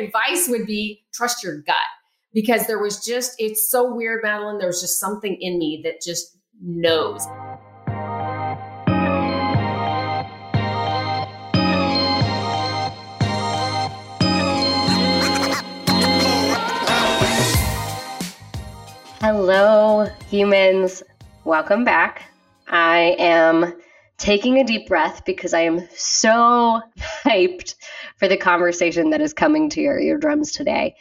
advice would be trust your gut because there was just, it's so weird, Madeline. There was just something in me that just knows. Hello, humans. Welcome back. I am taking a deep breath because I am so hyped for the conversation that is coming to your eardrums today.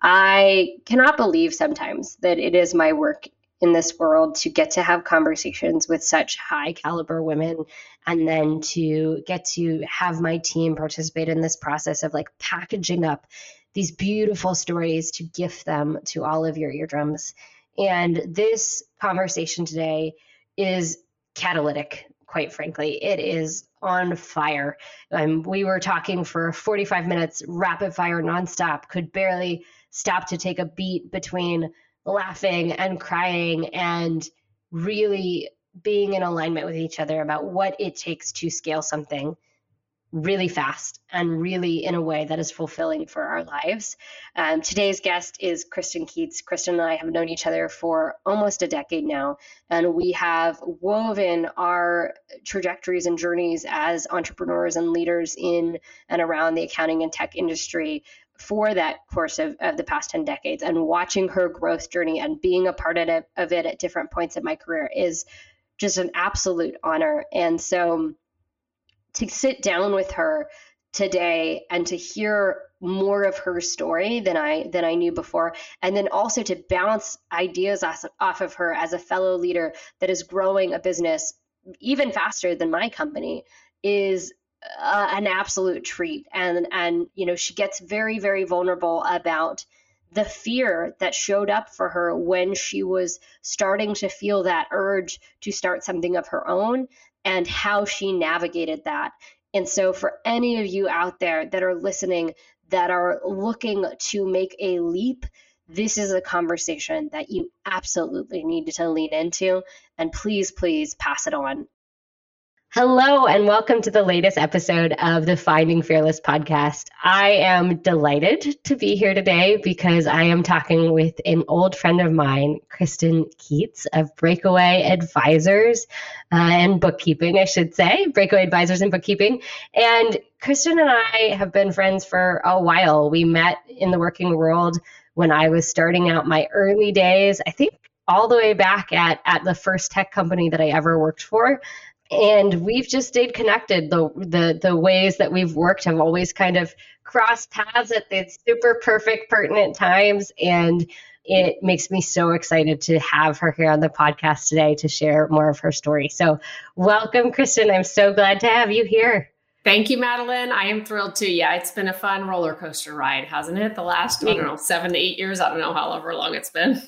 I cannot believe sometimes that it is my work in this world to get to have conversations with such high caliber women and then to get to have my team participate in this process of like packaging up these beautiful stories to gift them to all of your eardrums and this conversation today is catalytic, quite frankly. It is on fire. Um, we were talking for 45 minutes, rapid fire, nonstop, could barely stop to take a beat between laughing and crying and really being in alignment with each other about what it takes to scale something really fast and really in a way that is fulfilling for our lives. Um, today's guest is Kristen Keats. Kristen and I have known each other for almost a decade now, and we have woven our trajectories and journeys as entrepreneurs and leaders in and around the accounting and tech industry for that course of, of the past 10 decades. And watching her growth journey and being a part of it, of it at different points in my career is just an absolute honor. And so, to sit down with her today and to hear more of her story than I than I knew before. And then also to bounce ideas off of her as a fellow leader that is growing a business even faster than my company is uh, an absolute treat. And and you know she gets very very vulnerable about the fear that showed up for her when she was starting to feel that urge to start something of her own and how she navigated that. And so, for any of you out there that are listening that are looking to make a leap, this is a conversation that you absolutely need to lean into. And please, please pass it on. Hello, and welcome to the latest episode of the Finding Fearless podcast. I am delighted to be here today because I am talking with an old friend of mine, Kristen Keats of Breakaway Advisors uh, and Bookkeeping, I should say, Breakaway Advisors and Bookkeeping. And Kristen and I have been friends for a while. We met in the working world when I was starting out my early days, I think all the way back at, at the first tech company that I ever worked for and we've just stayed connected. The the the ways that we've worked have always kind of crossed paths at the super perfect pertinent times and it makes me so excited to have her here on the podcast today to share more of her story. So, welcome, Kristen. I'm so glad to have you here. Thank you, Madeline. I am thrilled too. Yeah, it's been a fun roller coaster ride, hasn't it? The last, I don't know, seven to eight years. I don't know however long it's been.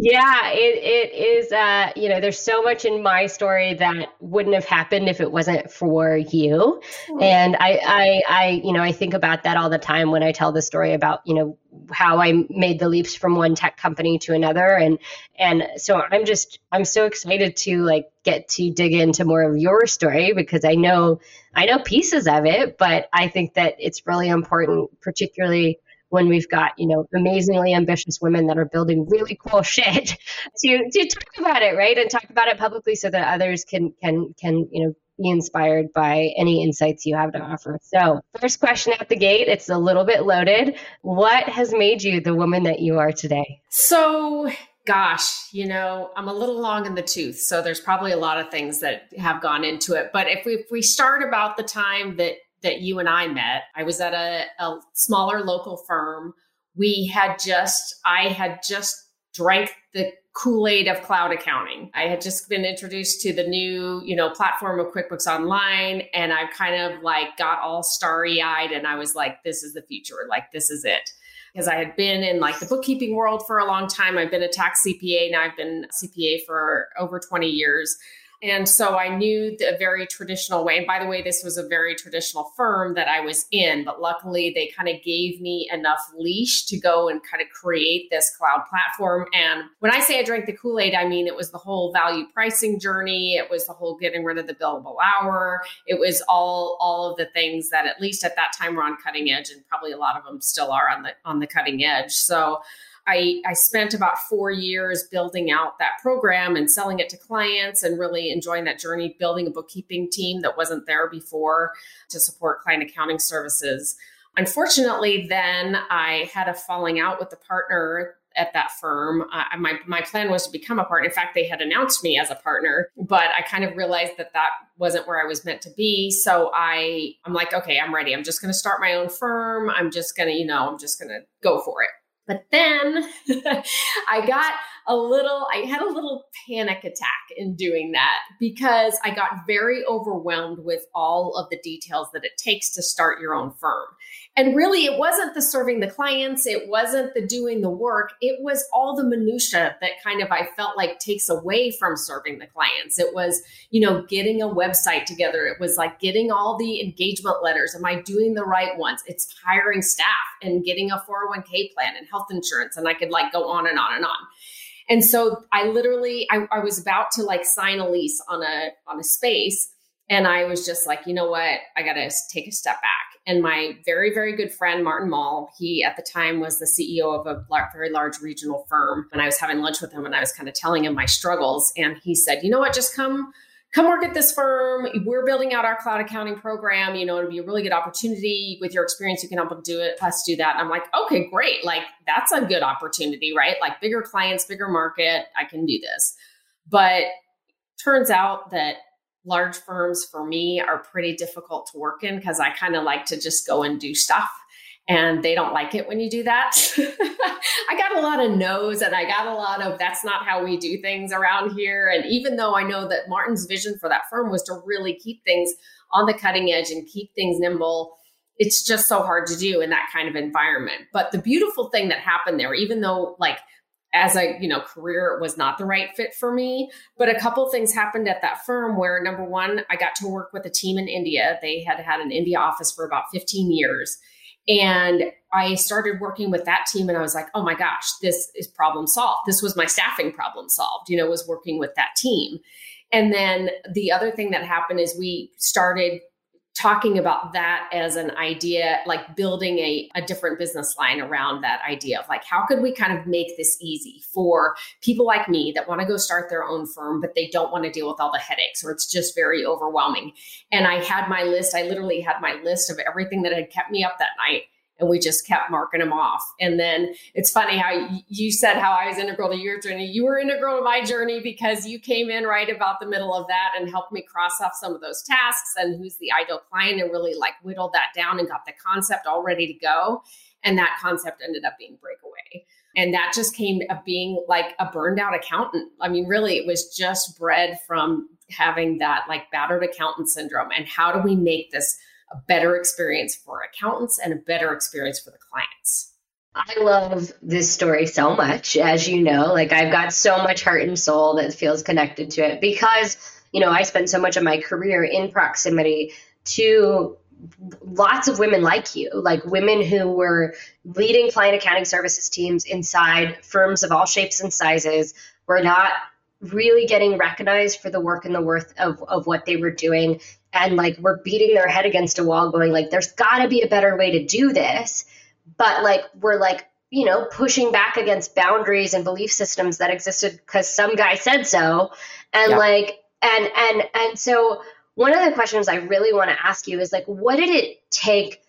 Yeah, it, it is. Uh, you know, there's so much in my story that wouldn't have happened if it wasn't for you. Mm-hmm. And I, I, I, you know, I think about that all the time when I tell the story about, you know, how I made the leaps from one tech company to another. And, and so I'm just, I'm so excited to like get to dig into more of your story because I know, I know pieces of it, but I think that it's really important, particularly when we've got you know amazingly ambitious women that are building really cool shit to to talk about it right and talk about it publicly so that others can can can you know be inspired by any insights you have to offer. So, first question at the gate, it's a little bit loaded. What has made you the woman that you are today? So, gosh, you know, I'm a little long in the tooth, so there's probably a lot of things that have gone into it. But if we if we start about the time that that you and I met. I was at a, a smaller local firm. We had just, I had just drank the Kool-Aid of cloud accounting. I had just been introduced to the new, you know, platform of QuickBooks Online and I kind of like got all starry-eyed and I was like this is the future, like this is it. Because I had been in like the bookkeeping world for a long time. I've been a tax CPA, now I've been CPA for over 20 years. And so I knew the very traditional way. And by the way, this was a very traditional firm that I was in, but luckily they kind of gave me enough leash to go and kind of create this cloud platform. And when I say I drank the Kool Aid, I mean it was the whole value pricing journey, it was the whole getting rid of the billable hour, it was all all of the things that at least at that time were on cutting edge, and probably a lot of them still are on the on the cutting edge. So I, I spent about four years building out that program and selling it to clients and really enjoying that journey, building a bookkeeping team that wasn't there before to support client accounting services. Unfortunately, then I had a falling out with the partner at that firm. Uh, my, my plan was to become a partner. In fact, they had announced me as a partner, but I kind of realized that that wasn't where I was meant to be. So I, I'm like, okay, I'm ready. I'm just going to start my own firm. I'm just going to, you know, I'm just going to go for it. But then I got a little, I had a little panic attack in doing that because I got very overwhelmed with all of the details that it takes to start your own firm. And really, it wasn't the serving the clients, it wasn't the doing the work, it was all the minutia that kind of I felt like takes away from serving the clients. It was, you know, getting a website together. It was like getting all the engagement letters. Am I doing the right ones? It's hiring staff and getting a 401k plan and health insurance. And I could like go on and on and on. And so I literally, I, I was about to like sign a lease on a on a space and I was just like, you know what? I got to take a step back. And my very, very good friend, Martin Mall, he at the time was the CEO of a very large regional firm. And I was having lunch with him and I was kind of telling him my struggles. And he said, you know what? Just come. Come work at this firm. We're building out our cloud accounting program. You know, it'll be a really good opportunity. With your experience, you can help them do it, us do that. And I'm like, okay, great. Like, that's a good opportunity, right? Like, bigger clients, bigger market. I can do this. But turns out that large firms for me are pretty difficult to work in because I kind of like to just go and do stuff. And they don't like it when you do that. I got a lot of no's and I got a lot of that's not how we do things around here. And even though I know that Martin's vision for that firm was to really keep things on the cutting edge and keep things nimble, it's just so hard to do in that kind of environment. But the beautiful thing that happened there, even though like as a you know career was not the right fit for me but a couple things happened at that firm where number one i got to work with a team in india they had had an india office for about 15 years and i started working with that team and i was like oh my gosh this is problem solved. This was my staffing problem solved you know was working with that team. And then the other thing that happened is we started talking about that as an idea, like building a, a different business line around that idea of like, how could we kind of make this easy for people like me that want to go start their own firm, but they don't want to deal with all the headaches or it's just very overwhelming. And I had my list, I literally had my list of everything that had kept me up that night and we just kept marking them off. And then it's funny how you said how I was integral to your journey. You were integral to my journey because you came in right about the middle of that and helped me cross off some of those tasks and who's the ideal client and really like whittled that down and got the concept all ready to go. And that concept ended up being breakaway. And that just came of being like a burned out accountant. I mean, really, it was just bred from having that like battered accountant syndrome. And how do we make this a better experience for accountants and a better experience for the clients. I love this story so much, as you know. Like, I've got so much heart and soul that feels connected to it because, you know, I spent so much of my career in proximity to lots of women like you, like women who were leading client accounting services teams inside firms of all shapes and sizes, were not really getting recognized for the work and the worth of, of what they were doing. And like we're beating their head against a wall going like there's got to be a better way to do this. But like we're like you know pushing back against boundaries and belief systems that existed because some guy said so. And yeah. like and and and so one of the questions i really want to ask you is like what did it take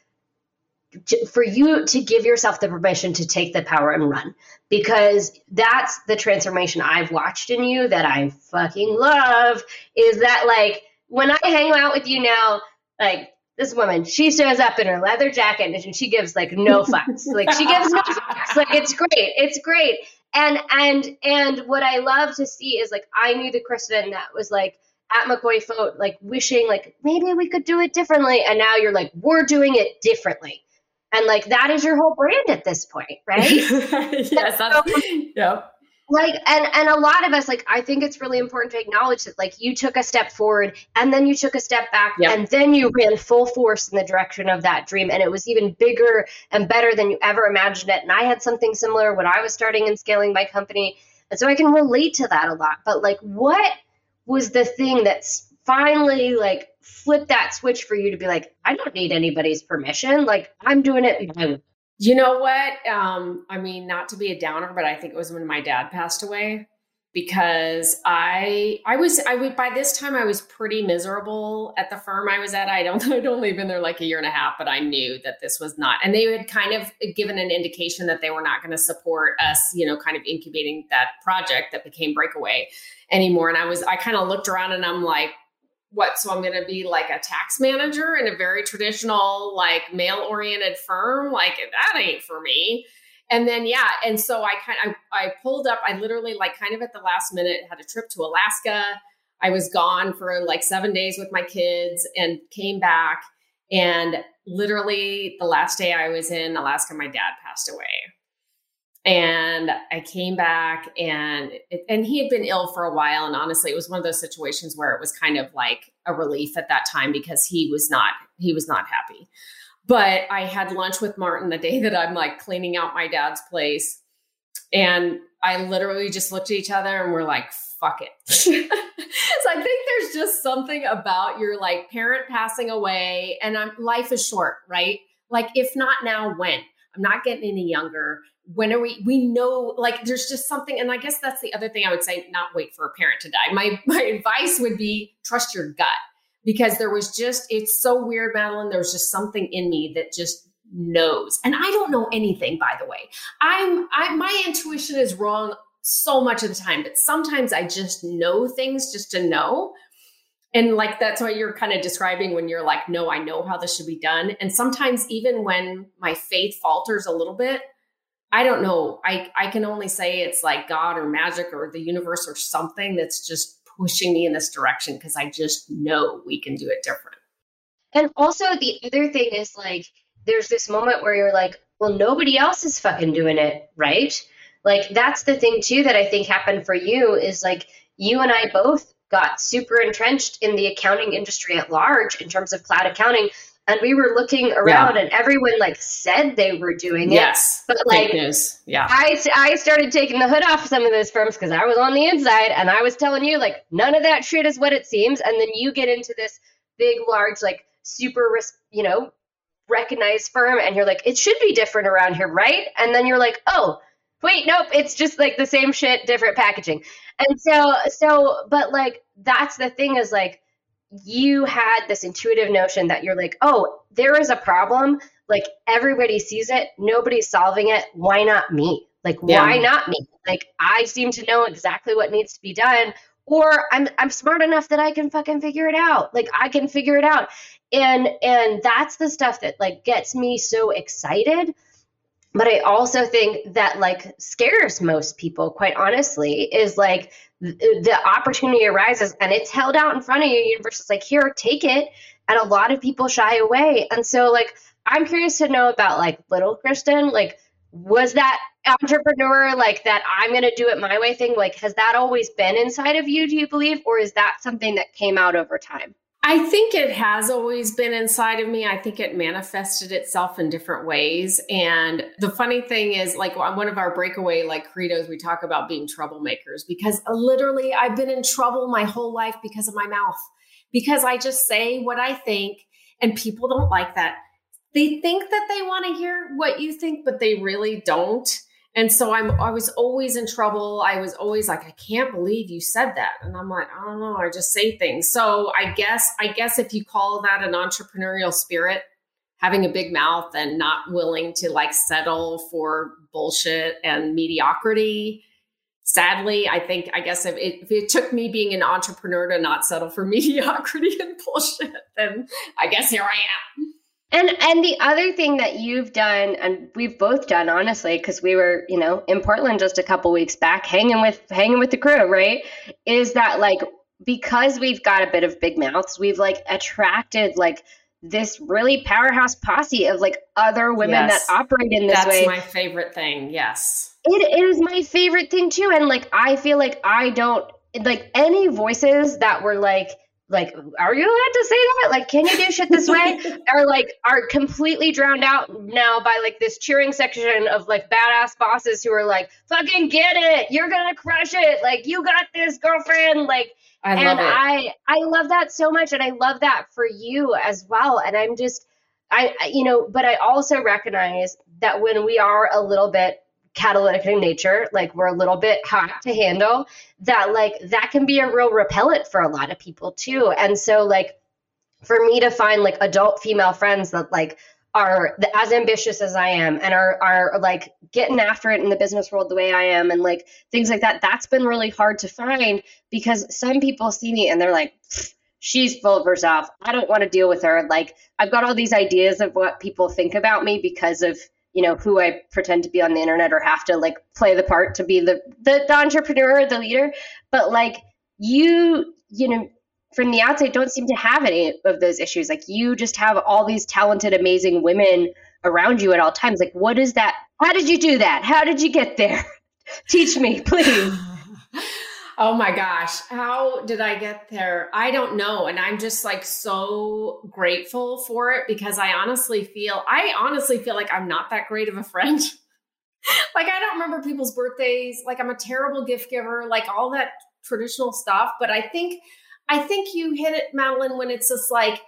to, for you to give yourself the permission to take the power and run because that's the transformation I've watched in you that I fucking love is that like when I hang out with you now, like this woman, she shows up in her leather jacket and she gives like no fucks. like she gives no fucks. Like it's great. It's great. And and and what I love to see is like I knew the Kristen that was like at McCoy Fote, like wishing like maybe we could do it differently. And now you're like, we're doing it differently. And like that is your whole brand at this point, right? yes, that's, so, yep like and and a lot of us like i think it's really important to acknowledge that like you took a step forward and then you took a step back yep. and then you ran full force in the direction of that dream. And it was even bigger and better than you ever imagined it. And i had something similar when i was starting and scaling my company. And so i can relate to that a lot. But like what was the thing that's finally like flip that switch for you to be like i don't need anybody's permission like i'm doing it you know what? Um, I mean, not to be a downer, but I think it was when my dad passed away because I I was I would by this time I was pretty miserable at the firm I was at. I don't I'd only been there like a year and a half, but I knew that this was not. And they had kind of given an indication that they were not going to support us, you know, kind of incubating that project that became Breakaway anymore. And I was I kind of looked around and I'm like, what so i'm going to be like a tax manager in a very traditional like male oriented firm? Like that ain't for me. And then yeah and so i kind of I, I pulled up i literally like kind of at the last minute had a trip to alaska. I was gone for like seven days with my kids and came back and literally the last day i was in alaska my dad passed away and I came back and and he had been ill for a while and honestly it was one of those situations where it was kind of like a relief at that time because he was not he was not happy. But I had lunch with Martin the day that I'm like cleaning out my dad's place and I literally just looked at each other and we're like fuck it. so I think there's just something about your like parent passing away and I'm life is short, right? Like if not now when? I'm not getting any younger when are we we know like there's just something and i guess that's the other thing i would say not wait for a parent to die. My my advice would be trust your gut because there was just it's so weird madeline there was just something in me that just knows and i don't know anything by the way. I'm i my intuition is wrong so much of the time but sometimes i just know things just to know. And like that's what you're kind of describing when you're like no i know how this should be done. And sometimes even when my faith falters a little bit I don't know. I, I can only say it's like God or magic or the universe or something that's just pushing me in this direction because I just know we can do it different. And also, the other thing is like, there's this moment where you're like, well, nobody else is fucking doing it, right? Like, that's the thing too that I think happened for you is like, you and I both got super entrenched in the accounting industry at large in terms of cloud accounting and we were looking around yeah. and everyone like said they were doing it. Yes but like news. yeah. I i started taking the hood off some of those firms because i was on the inside and i was telling you like none of that shit is what it seems. And then you get into this big large like super risk, you know recognized firm and you're like it should be different around here right? And then you're like oh wait nope it's just like the same shit different packaging. And so so but like that's the thing is like you had this intuitive notion that you're like, oh, there is a problem. Like everybody sees it, nobody's solving it. Why not me? Like, yeah. why not me? Like, I seem to know exactly what needs to be done, or I'm I'm smart enough that I can fucking figure it out. Like, I can figure it out, and and that's the stuff that like gets me so excited. But I also think that like scares most people, quite honestly, is like the opportunity arises and it's held out in front of you. Universe is like, here, take it. And a lot of people shy away. And so, like, I'm curious to know about like little Kristen. Like, was that entrepreneur like that I'm going to do it my way thing? Like, has that always been inside of you, do you believe? Or is that something that came out over time? I think it has always been inside of me. I think it manifested itself in different ways. And the funny thing is, like one of our breakaway like credos, we talk about being troublemakers because uh, literally I've been in trouble my whole life because of my mouth, because I just say what I think and people don't like that. They think that they want to hear what you think, but they really don't. And so I'm I was always in trouble. I was always like, I can't believe you said that. And I'm like, I don't know, I just say things. So I guess I guess if you call that an entrepreneurial spirit, having a big mouth and not willing to like settle for bullshit and mediocrity. Sadly, I think I guess if it, if it took me being an entrepreneur to not settle for mediocrity and bullshit, then I guess here I am. And and the other thing that you've done, and we've both done, honestly, because we were, you know, in Portland just a couple weeks back, hanging with hanging with the crew, right? Is that like because we've got a bit of big mouths, we've like attracted like this really powerhouse posse of like other women yes. that operate in this That's way. That's my favorite thing. Yes. it is my favorite thing too. And like, I feel like I don't like any voices that were like, like, are you allowed to say that? Like, can you do shit this way? are like, are completely drowned out now by like this cheering section of like badass bosses who are like, fucking get it. You're going to crush it. Like, you got this girlfriend. Like, I and I, I love that so much. And I love that for you as well. And I'm just, I, you know, but I also recognize that when we are a little bit catalytic in nature, like we're a little bit hot to handle, that like that can be a real repellent for a lot of people too. And so like for me to find like adult female friends that like are as ambitious as I am and are are like getting after it in the business world the way I am and like things like that that's been really hard to find because some people see me and they're like she's full of herself. I don't want to deal with her. Like I've got all these ideas of what people think about me because of you know who I pretend to be on the internet or have to like play the part to be the the, the entrepreneur, the leader. But like you, you know, from the outside, don't seem to have any of those issues. Like you just have all these talented, amazing women around you at all times. Like, what is that? How did you do that? How did you get there? Teach me, please. Oh my gosh, how did I get there? I don't know. And I'm just like so grateful for it because I honestly feel, I honestly feel like I'm not that great of a friend. like, I don't remember people's birthdays. Like, I'm a terrible gift giver, like all that traditional stuff. But I think, I think you hit it, Madeline, when it's just like,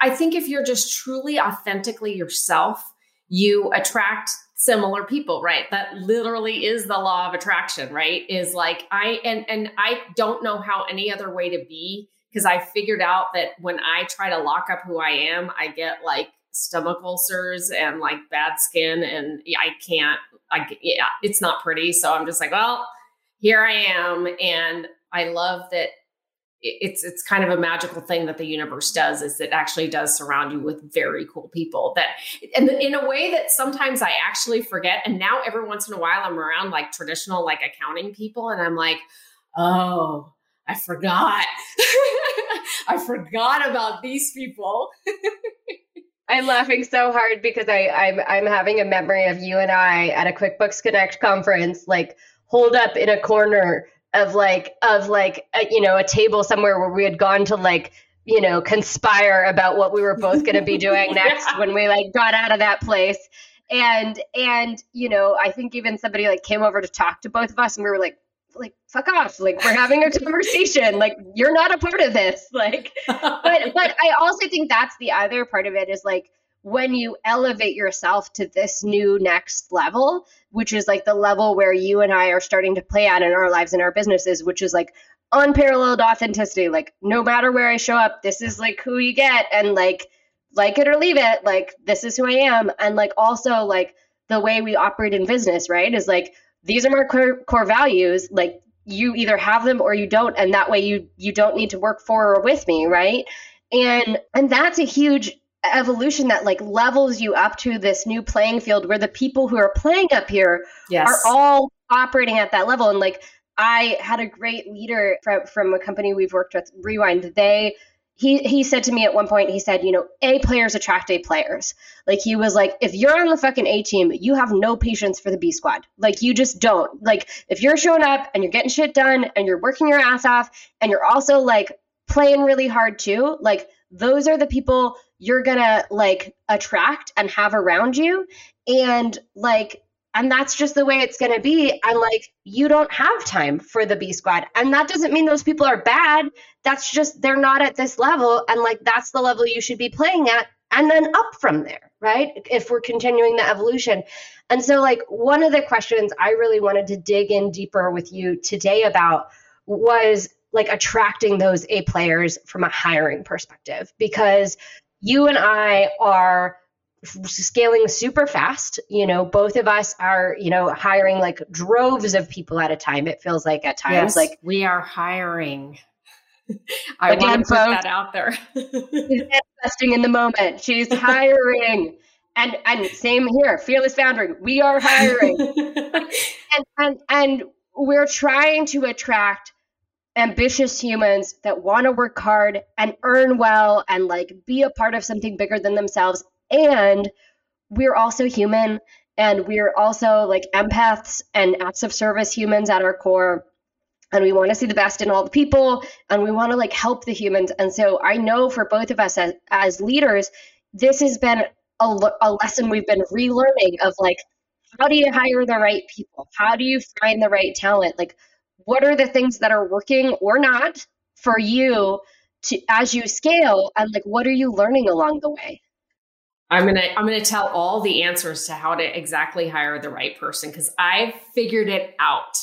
I think if you're just truly authentically yourself, you attract similar people right? That literally is the law of attraction right? Is like i and and i don't know how any other way to be because i figured out that when i try to lock up who i am i get like stomach ulcers and like bad skin and i can't i yeah it's not pretty. So i'm just like well here i am. And i love that it's it's kind of a magical thing that the universe does is it actually does surround you with very cool people that and in a way that sometimes I actually forget and now every once in a while I'm around like traditional like accounting people and I'm like oh I forgot. I forgot about these people. I'm laughing so hard because I I'm I'm having a memory of you and I at a QuickBooks Connect conference like hold up in a corner of like of like a, you know a table somewhere where we had gone to like you know conspire about what we were both going to be doing next yeah. when we like got out of that place. And and you know i think even somebody like came over to talk to both of us and we were like like fuck off. Like we're having a conversation. Like you're not a part of this. Like but but i also think that's the other part of it is like when you elevate yourself to this new next level, which is like the level where you and I are starting to play out in our lives and our businesses, which is like unparalleled authenticity. Like, no matter where I show up, this is like who you get. And like, like it or leave it, like, this is who I am. And like, also, like, the way we operate in business, right? Is like, these are my core, core values. Like, you either have them or you don't. And that way you, you don't need to work for or with me, right? And, and that's a huge evolution that like levels you up to this new playing field where the people who are playing up here yes. are all operating at that level. And like i had a great leader from, from a company we've worked with rewind. They he he said to me at one point he said you know a players attract a players. Like he was like if you're on the fucking a team you have no patience for the b squad. Like you just don't. Like if you're showing up and you're getting shit done and you're working your ass off and you're also like playing really hard too like those are the people you're gonna like attract and have around you. And like and that's just the way it's going to be. And like you don't have time for the b squad. And that doesn't mean those people are bad. That's just they're not at this level. And like that's the level you should be playing at and then up from there right? If we're continuing the evolution. And so like one of the questions i really wanted to dig in deeper with you today about was like attracting those a players from a hiring perspective because you and I are scaling super fast. You know, both of us are, you know, hiring like droves of people at a time. It feels like at times yes, like we are hiring. I want to put that out there. she's investing in the moment. She's hiring. and and same here, fearless foundering. We are hiring. and and and we're trying to attract ambitious humans that want to work hard and earn well and like be a part of something bigger than themselves. And we're also human and we're also like empaths and acts of service humans at our core. And we want to see the best in all the people and we want to like help the humans. And so i know for both of us as, as leaders this has been a, a lesson we've been relearning of like how do you hire the right people? How do you find the right talent? Like what are the things that are working or not for you to as you scale and like what are you learning along the way I'm to I'm to tell all the answers to how to exactly hire the right person cuz I've figured it out.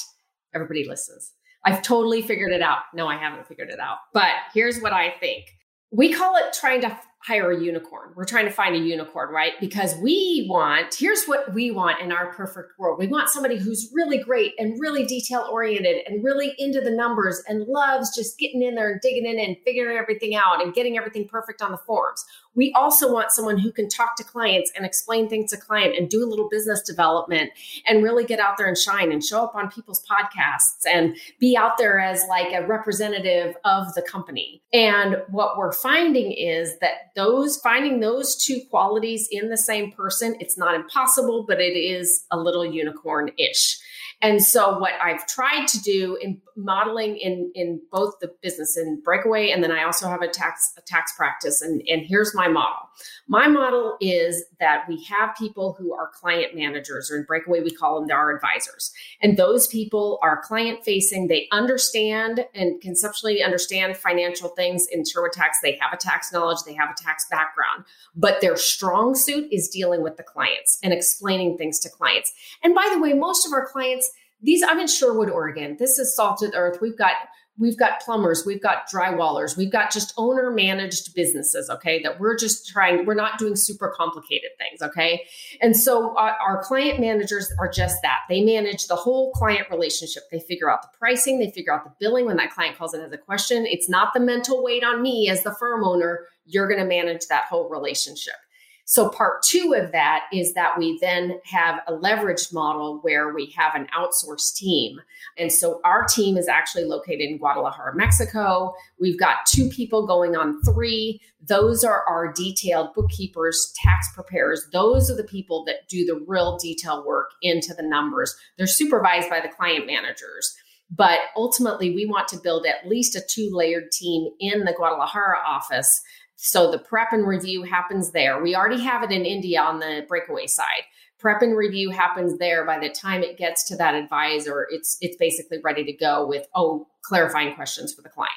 Everybody listens. I've totally figured it out. No, I haven't figured it out. But here's what I think. We call it trying to hire a unicorn. We're trying to find a unicorn, right? Because we want, here's what we want in our perfect world. We want somebody who's really great and really detail oriented and really into the numbers and loves just getting in there and digging in and figuring everything out and getting everything perfect on the forms. We also want someone who can talk to clients and explain things to client and do a little business development and really get out there and shine and show up on people's podcasts and be out there as like a representative of the company. And what we're finding is that those finding those two qualities in the same person, it's not impossible, but it is a little unicorn-ish. And so what I've tried to do in modeling in in both the business and breakaway, and then I also have a tax a tax practice. And, and here's my model. My model is that we have people who are client managers, or in breakaway, we call them our advisors. And those people are client facing. They understand and conceptually understand financial things in Sherwood Tax. They have a tax knowledge, they have a tax background, but their strong suit is dealing with the clients and explaining things to clients. And by the way, most of our clients these i'm in sherwood oregon. This is salted earth. We've got we've got plumbers we've got drywallers we've got just owner managed businesses okay that we're just trying we're not doing super complicated things okay? And so uh, our client managers are just that. They manage the whole client relationship. They figure out the pricing they figure out the billing. When that client calls in as a question it's not the mental weight on me as the firm owner. You're going to manage that whole relationship so, part two of that is that we then have a leveraged model where we have an outsourced team. And so, our team is actually located in Guadalajara, Mexico. We've got two people going on three. Those are our detailed bookkeepers, tax preparers. Those are the people that do the real detail work into the numbers. They're supervised by the client managers. But ultimately, we want to build at least a two layered team in the Guadalajara office so the prep and review happens there. We already have it in India on the breakaway side. Prep and review happens there. By the time it gets to that advisor, it's it's basically ready to go with oh clarifying questions for the client.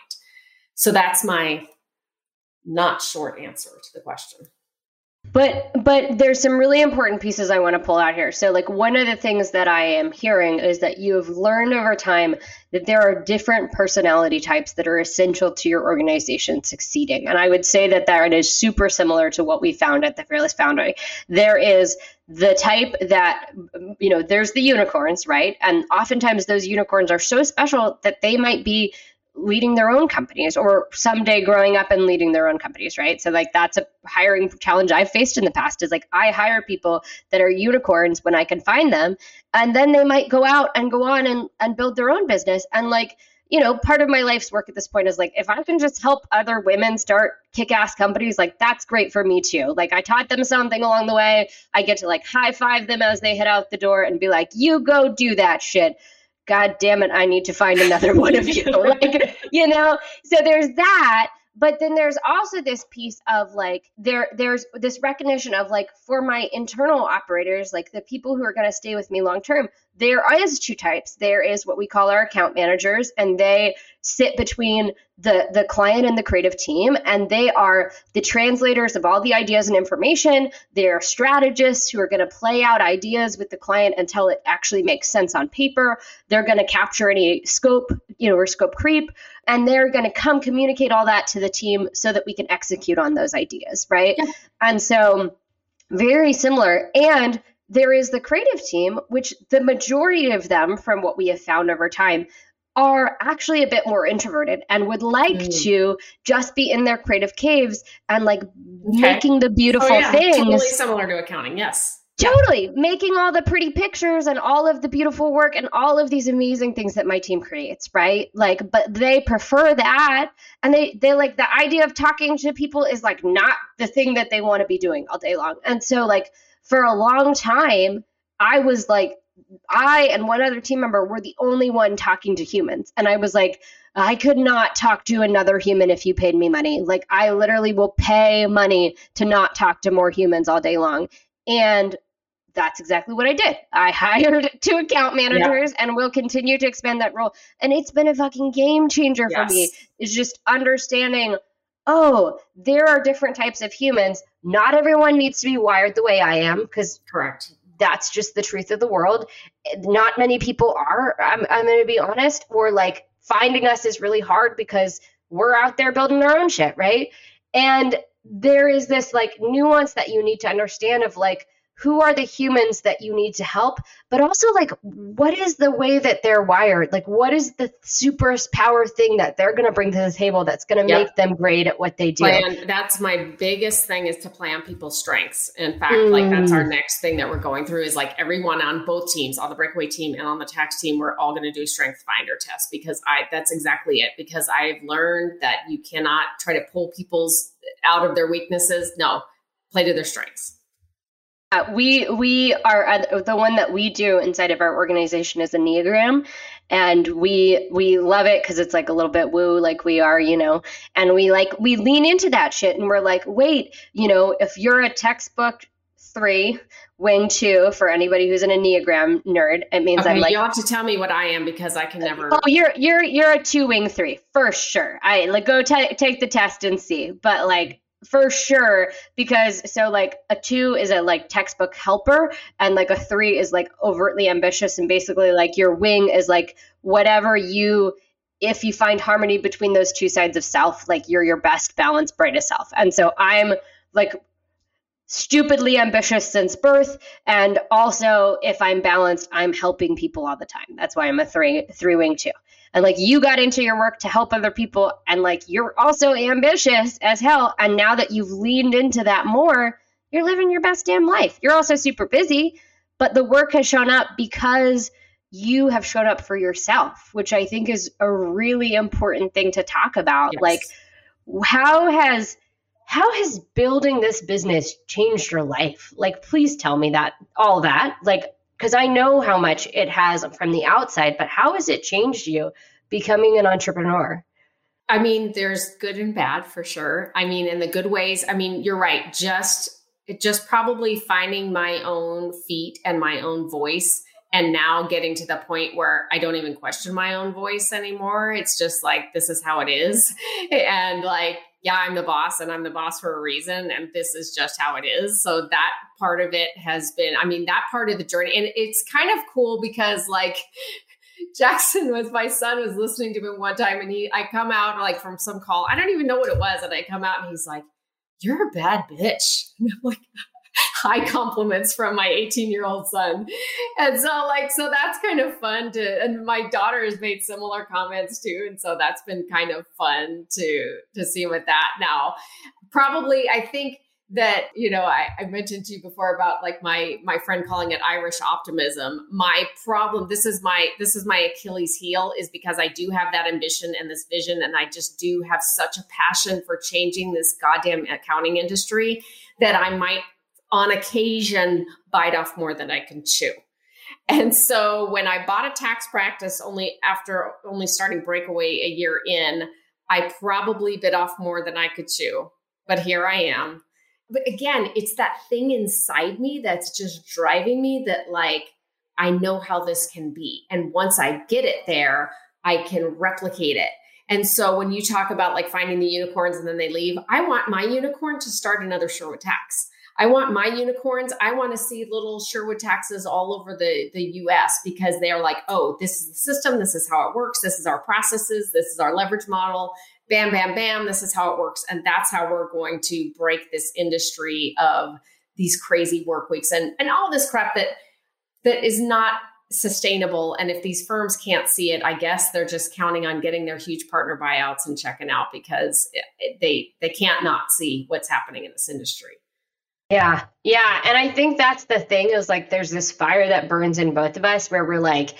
So that's my not short answer to the question. But but there's some really important pieces I want to pull out here. So like one of the things that I am hearing is that you have learned over time that there are different personality types that are essential to your organization succeeding. And I would say that that is super similar to what we found at the Fearless Foundry. There is the type that you know there's the unicorns right and oftentimes those unicorns are so special that they might be leading their own companies or someday growing up and leading their own companies, right? So like that's a hiring challenge I've faced in the past is like I hire people that are unicorns when I can find them and then they might go out and go on and and build their own business and like you know, part of my life's work at this point is like, if I can just help other women start kick ass companies, like, that's great for me too. Like, I taught them something along the way. I get to like high five them as they head out the door and be like, you go do that shit. God damn it, I need to find another one of you. like, you know, so there's that. But then there's also this piece of like there there's this recognition of like for my internal operators, like the people who are going to stay with me long term, there is two types. There is what we call our account managers, and they sit between the the client and the creative team and they are the translators of all the ideas and information they're strategists who are going to play out ideas with the client until it actually makes sense on paper they're going to capture any scope you know or scope creep and they're going to come communicate all that to the team so that we can execute on those ideas right yeah. and so very similar and there is the creative team, which the majority of them, from what we have found over time, are actually a bit more introverted and would like mm. to just be in their creative caves and like okay. making the beautiful oh, yeah. things. Totally similar to accounting, yes. Totally. Making all the pretty pictures and all of the beautiful work and all of these amazing things that my team creates, right? Like, but they prefer that. And they, they like the idea of talking to people is like not the thing that they want to be doing all day long. And so, like, for a long time, I was like, I and one other team member were the only one talking to humans. And I was like, I could not talk to another human if you paid me money. Like, I literally will pay money to not talk to more humans all day long. And that's exactly what I did. I hired two account managers yeah. and will continue to expand that role. And it's been a fucking game changer yes. for me. Is just understanding, oh, there are different types of humans. Not everyone needs to be wired the way I am because correct that's just the truth of the world. Not many people are, I'm, I'm going to be honest, or like finding us is really hard because we're out there building our own shit, right? And there is this like nuance that you need to understand of like, who are the humans that you need to help but also like what is the way that they're wired like what is the super power thing that they're going to bring to the table that's going to yep. make them great at what they do and that's my biggest thing is to play on people's strengths in fact mm. like that's our mm. next thing that we're going through is like everyone on both teams on the breakaway team and on the tax team we're all going to do strength finder tests because i that's exactly it because i've learned that you cannot try to pull people's out of their weaknesses no play to their strengths uh, we we are uh, the one that we do inside of our organization is a Enneagram, and we we love it because it's like a little bit woo, like we are, you know, and we like we lean into that shit, and we're like, wait, you know, if you're a textbook three, wing two for anybody who's an Enneagram nerd, it means okay, I'm like you have to tell me what I am because I can never. Oh, you're you're you're a two wing three for sure. I like go t- take the test and see, but like for sure because so like a two is a like textbook helper and like a three is like overtly ambitious and basically like your wing is like whatever you if you find harmony between those two sides of self like you're your best balanced brightest self. And so i'm like stupidly ambitious since birth and also if i'm balanced i'm helping people all the time. That's why i'm a three three wing two and like you got into your work to help other people and like you're also ambitious as hell. And now that you've leaned into that more you're living your best damn life. You're also super busy but the work has shown up because you have shown up for yourself which i think is a really important thing to talk about. Yes. like how has how has building this business changed your life? Like please tell me that all that. Like because I know how much it has from the outside, but how has it changed you becoming an entrepreneur? I mean, there's good and bad for sure. I mean, in the good ways, I mean, you're right. Just just probably finding my own feet and my own voice and now getting to the point where I don't even question my own voice anymore. It's just like this is how it is. And like yeah, I'm the boss and I'm the boss for a reason. And this is just how it is. So that part of it has been, I mean, that part of the journey. And it's kind of cool because like Jackson was my son was listening to me one time and he I come out like from some call. I don't even know what it was. And I come out and he's like, You're a bad bitch. And I'm like, high compliments from my 18 year old son. And so, like, so that's kind of fun to, and my daughter has made similar comments too. And so that's been kind of fun to, to see with that now. Probably, I think that you know I, I, mentioned to you before about like my my friend calling it irish optimism my problem this is my this is my achilles heel is because i do have that ambition and this vision and i just do have such a passion for changing this goddamn accounting industry that i might on occasion bite off more than I can chew. And so when I bought a tax practice only after only starting breakaway a year in, I probably bit off more than I could chew. But here I am. But again, it's that thing inside me that's just driving me that like I know how this can be. And once I get it there, I can replicate it. And so when you talk about like finding the unicorns and then they leave, I want my unicorn to start another Sherwood tax. I want my unicorns. I want to see little Sherwood taxes all over the, the US because they're like, oh, this is the system. This is how it works. This is our processes. This is our leverage model. Bam, bam, bam. This is how it works. And that's how we're going to break this industry of these crazy work weeks and, and all this crap that that is not sustainable. And if these firms can't see it, I guess they're just counting on getting their huge partner buyouts and checking out because they they can't not see what's happening in this industry. Yeah. Yeah. And I think that's the thing is like there's this fire that burns in both of us where we're like,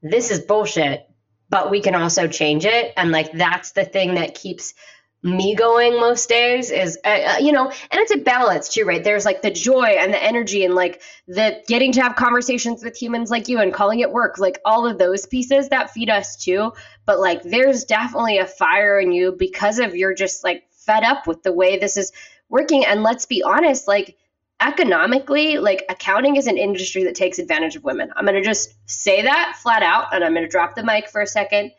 this is bullshit, but we can also change it. And like that's the thing that keeps me going most days is uh, uh, you know and it's a balance too right there's like the joy and the energy and like the getting to have conversations with humans like you and calling it work like all of those pieces that feed us too but like there's definitely a fire in you because of you're just like fed up with the way this is working. And let's be honest like economically like accounting is an industry that takes advantage of women. I'm going to just say that flat out and i'm going to drop the mic for a second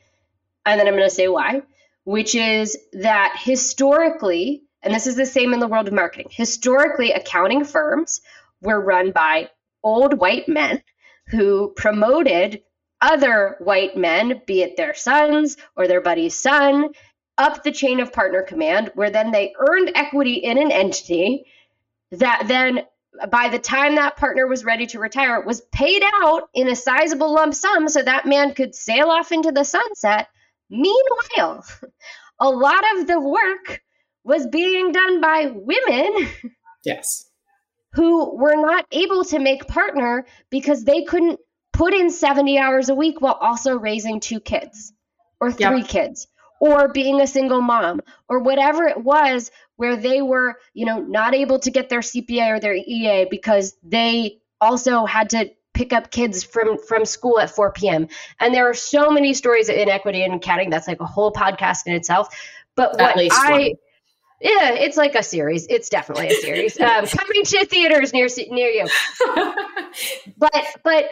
and then i'm going to say why which is that historically, and this is the same in the world of marketing, historically, accounting firms were run by old white men who promoted other white men, be it their sons or their buddy's son, up the chain of partner command, where then they earned equity in an entity that then by the time that partner was ready to retire was paid out in a sizable lump sum so that man could sail off into the sunset Meanwhile, a lot of the work was being done by women. Yes. Who were not able to make partner because they couldn't put in 70 hours a week while also raising two kids or three yep. kids or being a single mom or whatever it was where they were, you know, not able to get their CPA or their EA because they also had to pick up kids from from school at 4 p.m. And there are so many stories of inequity and accounting. That's like a whole podcast in itself. But what I one. yeah, it's like a series. It's definitely a series. um, coming to theaters near near you. but but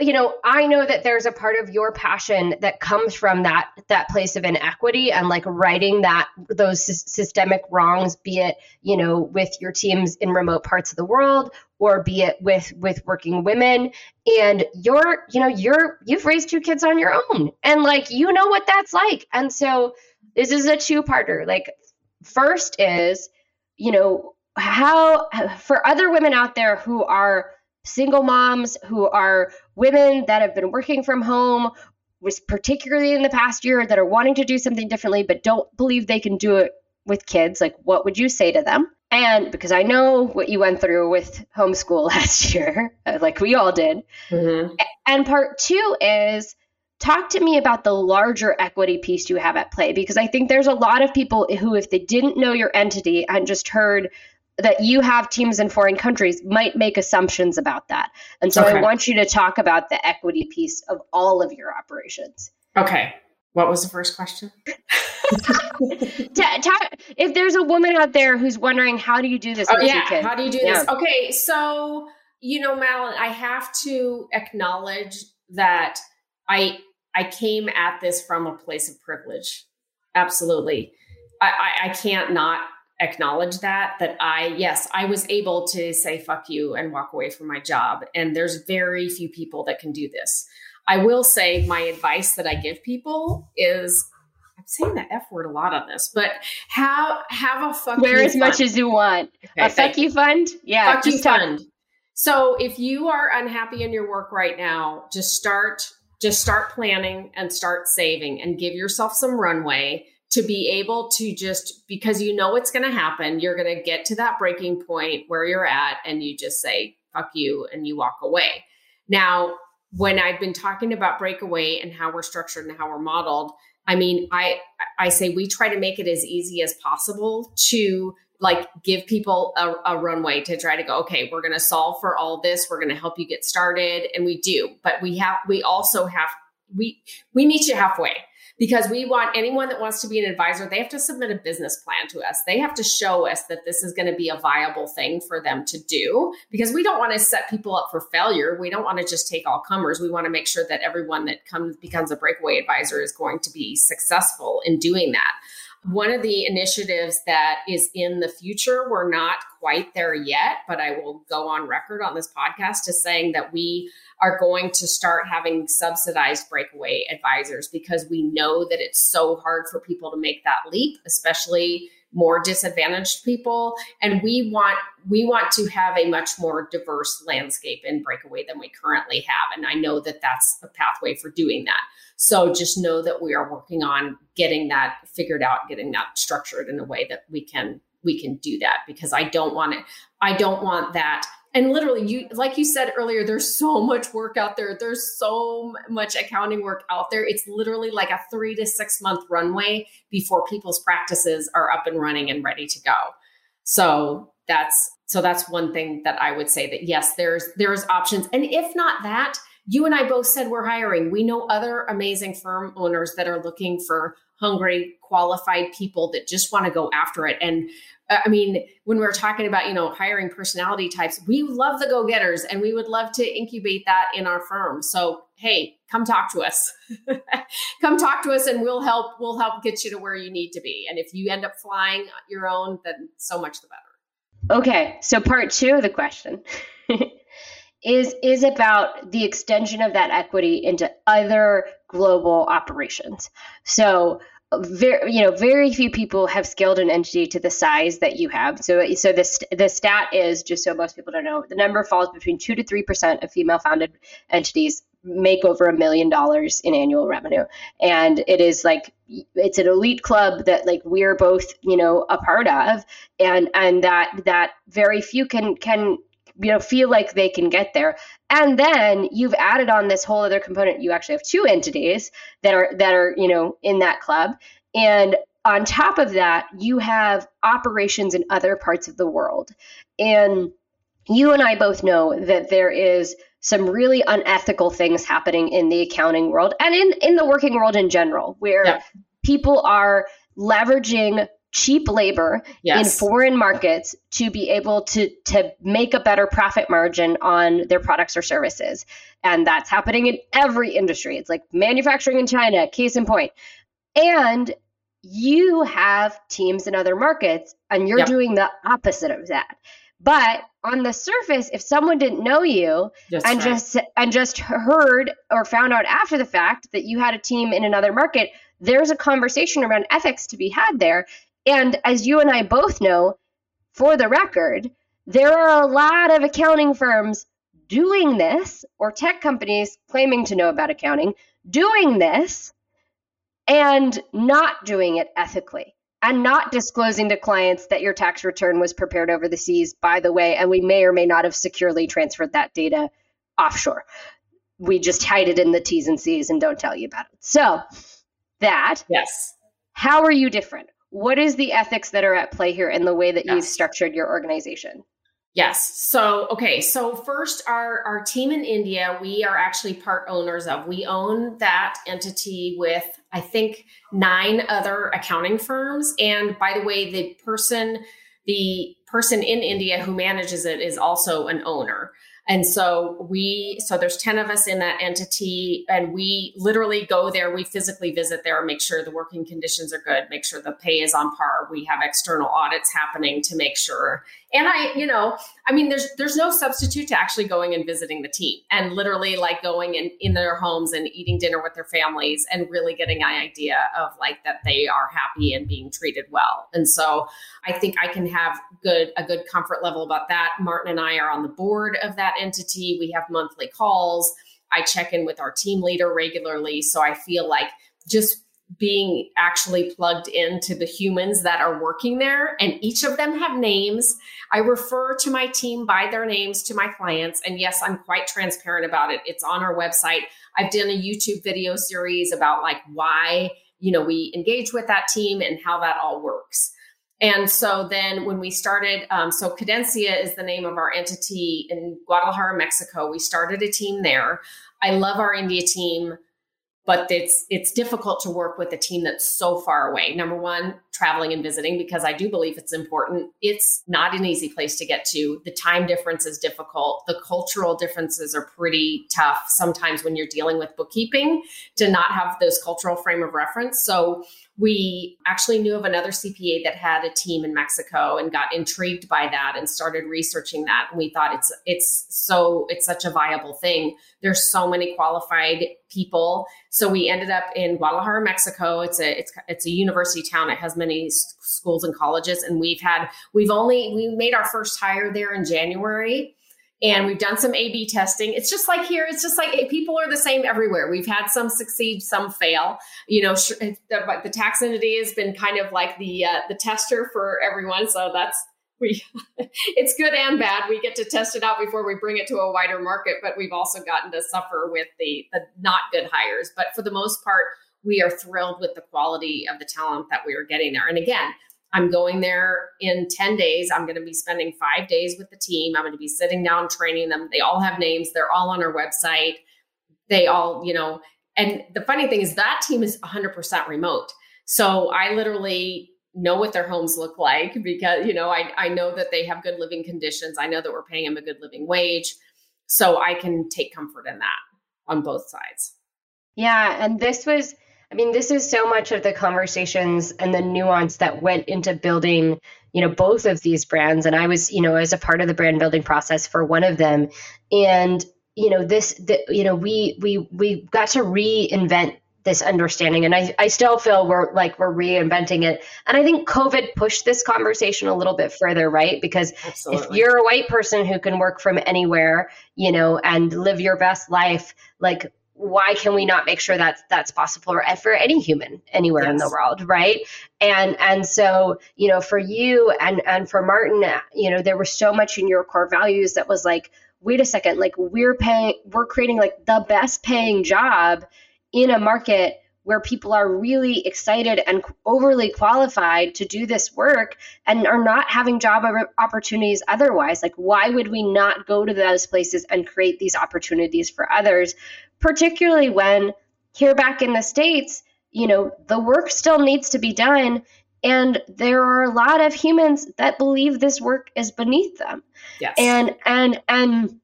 you know i know that there's a part of your passion that comes from that that place of inequity and like righting that those systemic wrongs be it you know with your teams in remote parts of the world or be it with with working women. And you're you know you're you've raised two kids on your own. And like you know what that's like. And so this is a two parter like first is you know how for other women out there who are single moms who are women that have been working from home was particularly in the past year that are wanting to do something differently but don't believe they can do it with kids like what would you say to them and because i know what you went through with homeschool last year like we all did mm-hmm. and part two is talk to me about the larger equity piece you have at play because i think there's a lot of people who if they didn't know your entity and just heard that you have teams in foreign countries might make assumptions about that. And so okay. I want you to talk about the equity piece of all of your operations. Okay. What was the first question? if there's a woman out there who's wondering how do you do this? Oh, yeah. How do you do yeah. this? Okay. So, you know, Malin, I have to acknowledge that I I came at this from a place of privilege. Absolutely. I, I, I can't not acknowledge that that i yes i was able to say fuck you and walk away from my job. And there's very few people that can do this. I will say my advice that i give people is i'm saying the f word a lot on this but have have a fuck wear as fund. much as you want. Okay, a fuck you fund? Yeah fuck you fund. So if you are unhappy in your work right now just start just start planning and start saving and give yourself some runway to be able to just because you know what's going to happen, you're going to get to that breaking point where you're at and you just say, fuck you, and you walk away. Now, when I've been talking about breakaway and how we're structured and how we're modeled, I mean, I I say we try to make it as easy as possible to like give people a, a runway to try to go, okay, we're going to solve for all this. We're going to help you get started. And we do, but we have, we also have, we, we meet you halfway because we want anyone that wants to be an advisor, they have to submit a business plan to us. They have to show us that this is going to be a viable thing for them to do because we don't want to set people up for failure. We don't want to just take all comers. We want to make sure that everyone that comes becomes a breakaway advisor is going to be successful in doing that. One of the initiatives that is in the future, we're not quite there yet, but I will go on record on this podcast as saying that we are going to start having subsidized breakaway advisors because we know that it's so hard for people to make that leap, especially more disadvantaged people. And we want we want to have a much more diverse landscape in breakaway than we currently have. And i know that that's a pathway for doing that. So just know that we are working on getting that figured out getting that structured in a way that we can we can do that. Because i don't want it i don't want that and literally you like you said earlier there's so much work out there. There's so much accounting work out there. It's literally like a 3 to 6 month runway before people's practices are up and running and ready to go. So that's so that's one thing that i would say that yes there's there's options. And if not that you and i both said we're hiring. We know other amazing firm owners that are looking for hungry qualified people that just want to go after it and uh, I mean, when we're talking about, you know, hiring personality types, we love the go-getters and we would love to incubate that in our firm. So, hey, come talk to us. come talk to us and we'll help we'll help get you to where you need to be. And if you end up flying your own, then so much the better. Okay. So part 2 of the question is is about the extension of that equity into other global operations. So, very you know very few people have scaled an entity to the size that you have. So so this the stat is just so most people don't know the number falls between 2 to 3% of female founded entities make over a million dollars in annual revenue. And it is like it's an elite club that like we're both you know a part of. And and that that very few can can you know feel like they can get there. And then you've added on this whole other component. You actually have two entities that are that are you know in that club. And on top of that you have operations in other parts of the world. And you and I both know that there is some really unethical things happening in the accounting world and in in the working world in general where yeah. people are leveraging cheap labor yes. in foreign markets to be able to to make a better profit margin on their products or services and that's happening in every industry it's like manufacturing in china case in point and you have teams in other markets and you're yep. doing the opposite of that but on the surface if someone didn't know you That's and right. just and just heard or found out after the fact that you had a team in another market there's a conversation around ethics to be had there and as you and I both know, for the record, there are a lot of accounting firms doing this, or tech companies claiming to know about accounting, doing this and not doing it ethically and not disclosing to clients that your tax return was prepared over the seas, by the way, and we may or may not have securely transferred that data offshore. We just hide it in the T's and C's and don't tell you about it. So, that. Yes. How are you different? What is the ethics that are at play here in the way that yes. you've structured your organization? Yes. So, okay. So first, our our team in India, we are actually part owners of. We own that entity with I think nine other accounting firms. And by the way, the person the person in India who manages it is also an owner. And so we, so there's 10 of us in that entity, and we literally go there. We physically visit there, make sure the working conditions are good, make sure the pay is on par. We have external audits happening to make sure. And I, you know, I mean, there's there's no substitute to actually going and visiting the team and literally like going in, in their homes and eating dinner with their families and really getting an idea of like that they are happy and being treated well. And so I think I can have good a good comfort level about that. Martin and I are on the board of that entity. We have monthly calls. I check in with our team leader regularly. So I feel like just being actually plugged into the humans that are working there. And each of them have names. I refer to my team by their names to my clients. And yes i'm quite transparent about it. It's on our website. I've done a youtube video series about like why you know we engage with that team and how that all works. And so then when we started, um, so Cadencia is the name of our entity in Guadalajara, Mexico. We started a team there. I love our India team but it's it's difficult to work with a team that's so far away. Number one traveling and visiting because i do believe it's important. It's not an easy place to get to. The time difference is difficult. The cultural differences are pretty tough sometimes when you're dealing with bookkeeping to not have those cultural frame of reference. So we actually knew of another CPA that had a team in Mexico and got intrigued by that and started researching that. And we thought it's it's so it's such a viable thing. There's so many qualified people. So we ended up in Guadalajara, Mexico. It's a it's it's a university town. It has many schools and colleges, and we've had we've only we made our first hire there in January and we've done some A B testing. It's just like here, it's just like people are the same everywhere. We've had some succeed, some fail. You know, the, the tax entity has been kind of like the uh, the tester for everyone. So that's we it's good and bad. We get to test it out before we bring it to a wider market, but we've also gotten to suffer with the the not good hires. But for the most part, we are thrilled with the quality of the talent that we are getting there. And again, I'm going there in 10 days. I'm going to be spending five days with the team. I'm going to be sitting down training them. They all have names, they're all on our website. They all, you know, and the funny thing is that team is 100% remote. So I literally know what their homes look like because, you know, I, I know that they have good living conditions. I know that we're paying them a good living wage. So I can take comfort in that on both sides. Yeah. And this was, I mean, this is so much of the conversations and the nuance that went into building, you know, both of these brands. And I was, you know, as a part of the brand building process for one of them. And, you know, this, the, you know, we, we, we got to reinvent this understanding and I, I still feel we're like we're reinventing it and i think covid pushed this conversation a little bit further right because Absolutely. if you're a white person who can work from anywhere you know and live your best life like why can we not make sure that that's possible for, any human anywhere yes. in the world right and and so you know for you and and for martin you know there was so much in your core values that was like wait a second like we're paying we're creating like the best paying job in a market where people are really excited and overly qualified to do this work and are not having job opportunities otherwise. Like, why would we not go to those places and create these opportunities for others, particularly when here back in the States, you know, the work still needs to be done. And there are a lot of humans that believe this work is beneath them. Yes. And, and, and,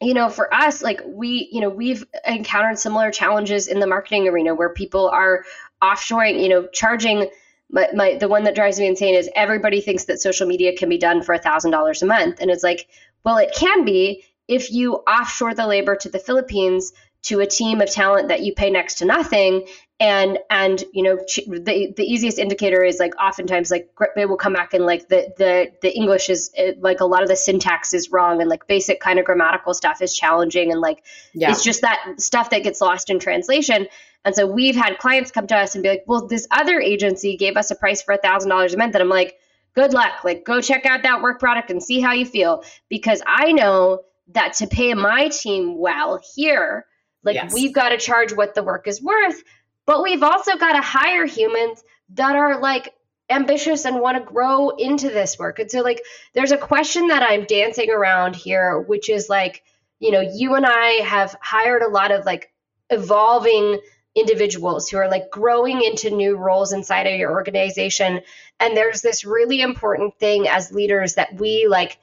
you know, for us, like we, you know, we've encountered similar challenges in the marketing arena where people are offshoring, you know, charging. My, my the one that drives me insane is everybody thinks that social media can be done for a thousand dollars a month, and it's like, well, it can be if you offshore the labor to the Philippines to a team of talent that you pay next to nothing. And and you know the the easiest indicator is like oftentimes like they will come back and like the the the english is like a lot of the syntax is wrong and like basic kind of grammatical stuff is challenging and like yeah. it's just that stuff that gets lost in translation. And so we've had clients come to us and be like well this other agency gave us a price for a thousand dollars a month. And i'm like good luck. Like go check out that work product and see how you feel. Because i know that to pay my team well here like yes. we've got to charge what the work is worth but we've also got to hire humans that are like ambitious and want to grow into this work. And so, like, there's a question that I'm dancing around here, which is like, you know, you and I have hired a lot of like evolving individuals who are like growing into new roles inside of your organization. And there's this really important thing as leaders that we like,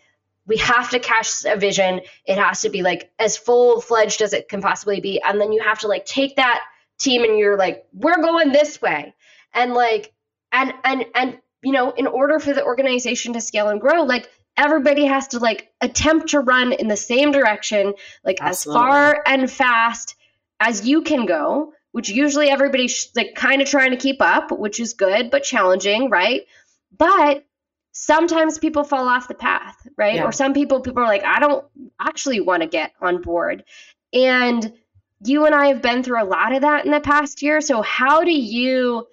we have to cast a vision. It has to be like as full fledged as it can possibly be. And then you have to like take that team and you're like we're going this way and like and and and you know in order for the organization to scale and grow like everybody has to like attempt to run in the same direction like Absolutely. as far and fast as you can go which usually everybody's like kind of trying to keep up which is good but challenging right but sometimes people fall off the path right yeah. or some people people are like i don't actually want to get on board and you and I have been through a lot of that in the past year. So how do you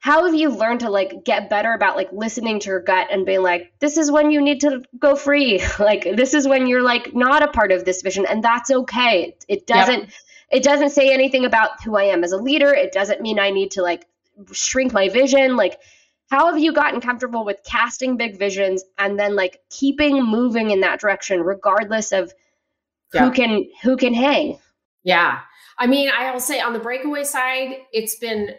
how have you learned to like get better about like listening to your gut and being like this is when you need to go free like this is when you're like not a part of this vision and that's okay it, doesn't yep. it doesn't say anything about who i am as a leader it doesn't mean i need to like shrink my vision like how have you gotten comfortable with casting big visions and then like keeping moving in that direction regardless of yep. who can who can hang yeah. I mean, I'll say on the breakaway side, it's been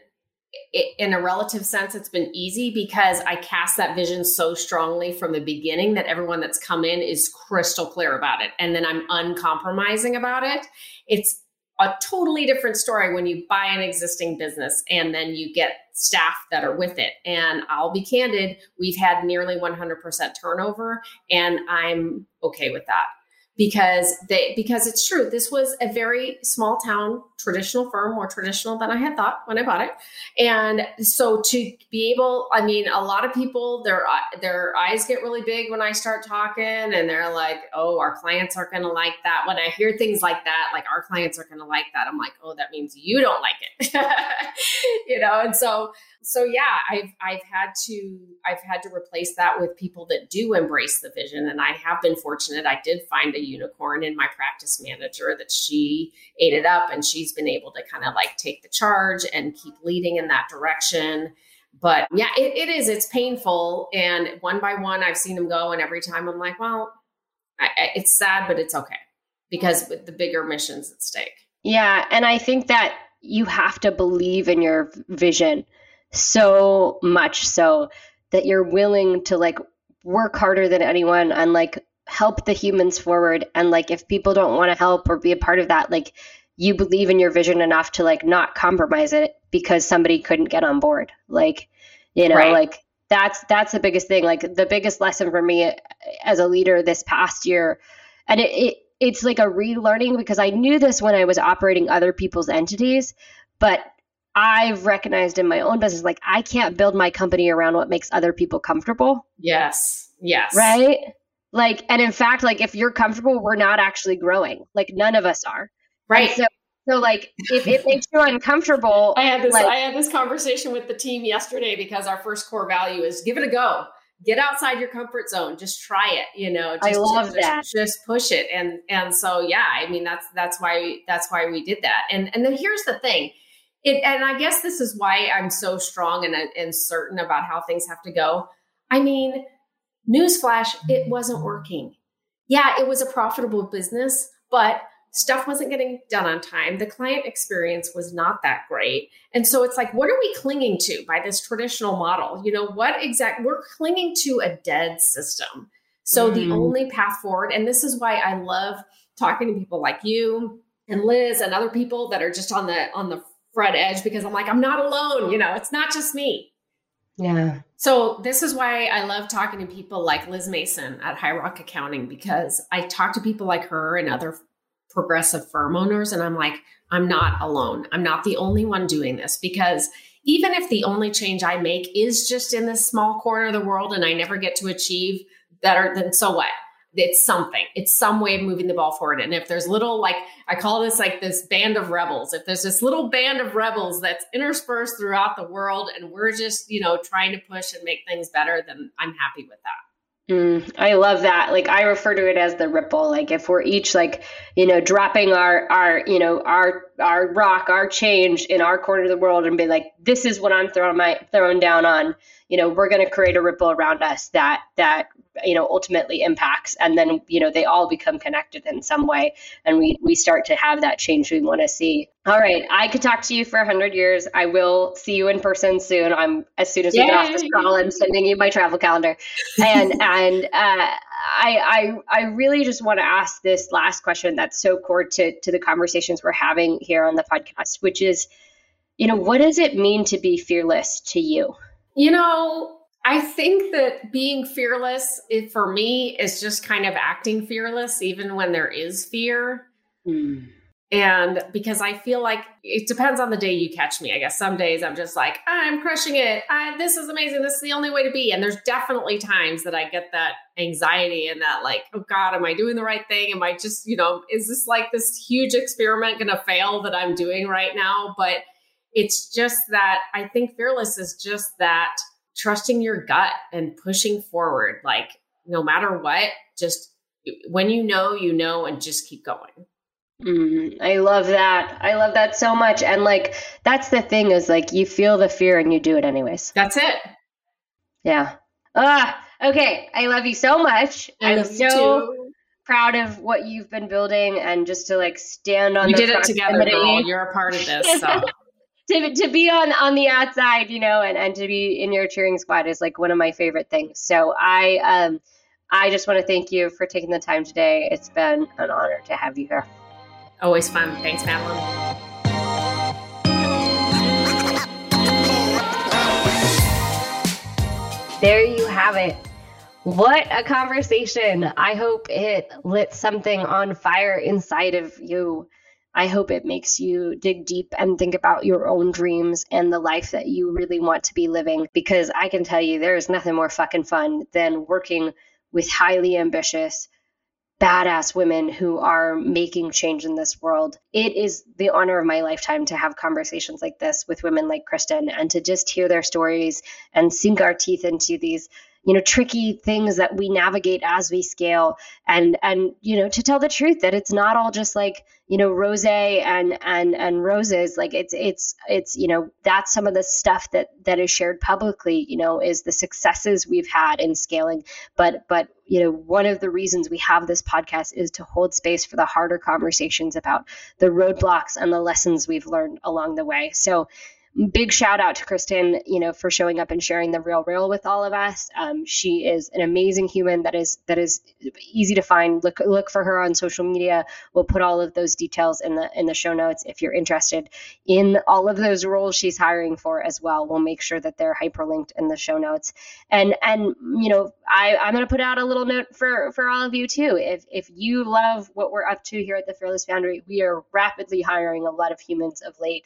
in a relative sense, it's been easy because I cast that vision so strongly from the beginning that everyone that's come in is crystal clear about it. And then I'm uncompromising about it. It's a totally different story when you buy an existing business and then you get staff that are with it. And I'll be candid, we've had nearly 100% turnover, and I'm okay with that because they because it's true. This was a very small town traditional firm more traditional than i had thought when i bought it. And so to be able i mean a lot of people their their eyes get really big when i start talking and they're like oh our clients aren't going to like that. When i hear things like that like our clients are going to like that i'm like oh that means you don't like it. You know and so so yeah, I've I've had to I've had to replace that with people that do embrace the vision. And I have been fortunate. I did find a unicorn in my practice manager that she ate it up and she's been able to kind of like take the charge and keep leading in that direction. But yeah, it, it is. It's painful. And one by one, I've seen them go. And every time I'm like, well, I, I, it's sad, but it's okay because with the bigger missions at stake. Yeah. And I think that you have to believe in your vision so much so that you're willing to like work harder than anyone and like help the humans forward. And like if people don't want to help or be a part of that like you believe in your vision enough to like not compromise it because somebody couldn't get on board. Like you know right. like that's that's the biggest thing. Like the biggest lesson for me as a leader this past year and it, it it's like a relearning because i knew this when i was operating other people's entities but I've recognized in my own business, like I can't build my company around what makes other people comfortable. Yes. Yes. Right. Like, and in fact, like if you're comfortable, we're not actually growing. Like none of us are. Right. And so, so like if it makes you uncomfortable, I had this. Like, I had this conversation with the team yesterday because our first core value is give it a go. Get outside your comfort zone. Just try it. You know. Just, I love just, that. Just push it. And and so yeah, I mean that's that's why that's why we did that. And and then here's the thing it, and I guess this is why I'm so strong and, and certain about how things have to go. I mean, newsflash, it wasn't working. Yeah, it was a profitable business, but stuff wasn't getting done on time. The client experience was not that great. And so it's like, what are we clinging to by this traditional model? You know, what exact we're clinging to a dead system. So mm. the only path forward, and this is why I love talking to people like you and Liz and other people that are just on the on the front edge because I'm like, I'm not alone. You know, it's not just me. Yeah. So this is why I love talking to people like Liz Mason at High Rock Accounting because I talk to people like her and other progressive firm owners, and I'm like, I'm not alone. I'm not the only one doing this because even if the only change I make is just in this small corner of the world and I never get to achieve better, then so what? It's something. It's some way of moving the ball forward. And if there's little like i call this like this band of rebels. If there's this little band of rebels that's interspersed throughout the world and we're just you know trying to push and make things better then i'm happy with that. Mm, i love that. Like i refer to it as the ripple. Like if we're each like you know dropping our our you know our our rock our change in our corner of the world and be like this is what i'm throwing my throwing down on. You know we're going to create a ripple around us that that you know ultimately impacts and then you know they all become connected in some way and we we start to have that change we want to see. All right i could talk to you for 100 years. I will see you in person soon. I'm as soon as we get off this call i'm sending you my travel calendar. And and uh, I, I I really just want to ask this last question that's so core to to the conversations we're having here on the podcast, which is, you know, what does it mean to be fearless to you? You know, I think that being fearless it, for me is just kind of acting fearless, even when there is fear. Mm. And because I feel like it depends on the day you catch me. I guess some days I'm just like, I'm crushing it. I, this is amazing. This is the only way to be. And there's definitely times that I get that anxiety and that, like, oh God, am I doing the right thing? Am I just, you know, is this like this huge experiment going to fail that I'm doing right now? But it's just that I think fearless is just that trusting your gut and pushing forward. Like, no matter what, just when you know, you know, and just keep going. Mm, I love that. I love that so much. And like, that's the thing is like, you feel the fear and you do it anyways. That's it. Yeah. Ah, okay. I love you so much. I am so proud of what you've been building and just to like stand on we did it together girl. you're a part of this so to, to be on on the outside, you know, and, and to be in your cheering squad is like one of my favorite things. So I um I just want to thank you for taking the time today. It's been an honor to have you here. Always fun. Thanks, Madeline. There you have it. What a conversation. I hope it lit something on fire inside of you. I hope it makes you dig deep and think about your own dreams and the life that you really want to be living. Because I can tell you, there is nothing more fucking fun than working with highly ambitious, badass women who are making change in this world. It is the honor of my lifetime to have conversations like this with women like Kristen and to just hear their stories and sink our teeth into these you know tricky things that we navigate as we scale. And and you know to tell the truth that it's not all just like you know rose and and and roses. Like it's it's it's you know that's some of the stuff that that is shared publicly you know is the successes we've had in scaling. But but you know one of the reasons we have this podcast is to hold space for the harder conversations about the roadblocks and the lessons we've learned along the way. So big shout out to Kristen, you know, for showing up and sharing the real real with all of us. Um, she is an amazing human that is that is easy to find. Look look for her on social media. We'll put all of those details in the in the show notes if you're interested in all of those roles she's hiring for as well. We'll make sure that they're hyperlinked in the show notes. And and you know, I I'm going to put out a little note for for all of you too. If if you love what we're up to here at the Fearless Foundry, we are rapidly hiring a lot of humans of late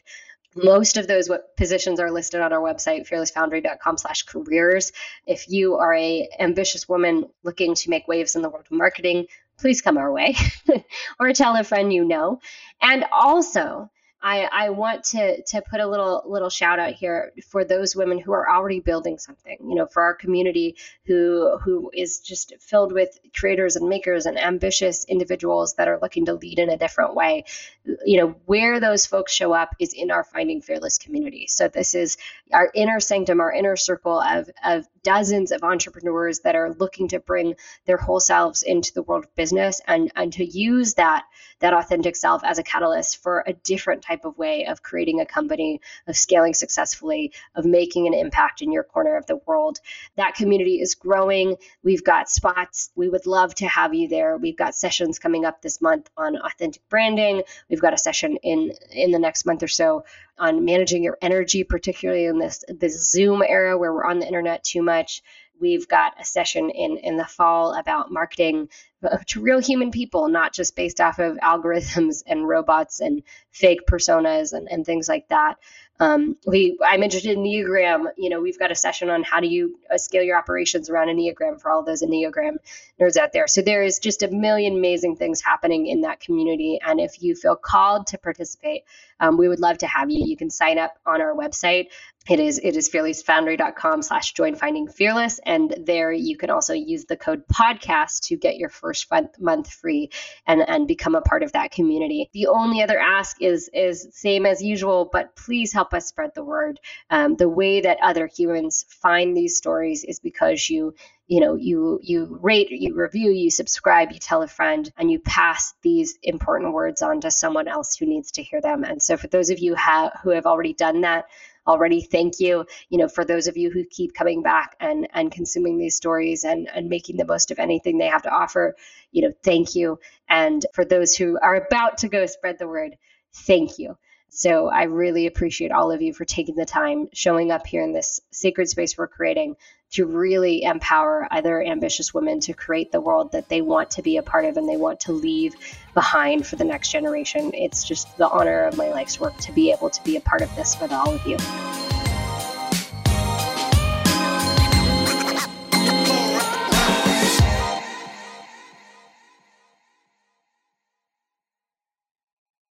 most of those positions are listed on our website fearlessfoundry.com slash careers. If you are a ambitious woman looking to make waves in the world of marketing please come our way or tell a friend you know. And also I, I want to to put a little little shout out here for those women who are already building something. You know, for our community who who is just filled with creators and makers and ambitious individuals that are looking to lead in a different way. You know, where those folks show up is in our Finding Fearless community. So this is our inner sanctum, our inner circle of of dozens of entrepreneurs that are looking to bring their whole selves into the world of business and and to use that that authentic self as a catalyst for a different type of way of creating a company, of scaling successfully, of making an impact in your corner of the world. That community is growing. We've got spots. We would love to have you there. We've got sessions coming up this month on authentic branding. We've got a session in in the next month or so on managing your energy, particularly in this this Zoom era where we're on the internet too much. We've got a session in, in the fall about marketing to real human people, not just based off of algorithms and robots and fake personas and, and things like that. Um, we, I'm interested in Enneagram. You know, we've got a session on how do you uh, scale your operations around Enneagram for all those Enneagram nerds out there. So there is just a million amazing things happening in that community. And if you feel called to participate, um, we would love to have you. You can sign up on our website. It is it is fearlessfoundry.com slash join finding fearless. And there you can also use the code podcast to get your first month free and, and become a part of that community. The only other ask is is same as usual, but please help us spread the word. Um, the way that other humans find these stories is because you you know you you rate you review you subscribe you tell a friend and you pass these important words on to someone else who needs to hear them and so for those of you ha- who have already done that already. Thank you you know for those of you who keep coming back and and consuming these stories and and making the most of anything they have to offer. You know thank you. And for those who are about to go spread the word thank you. So I really appreciate all of you for taking the time, showing up here in this sacred space we're creating to really empower other ambitious women to create the world that they want to be a part of and they want to leave behind for the next generation. It's just the honor of my life's work to be able to be a part of this with all of you.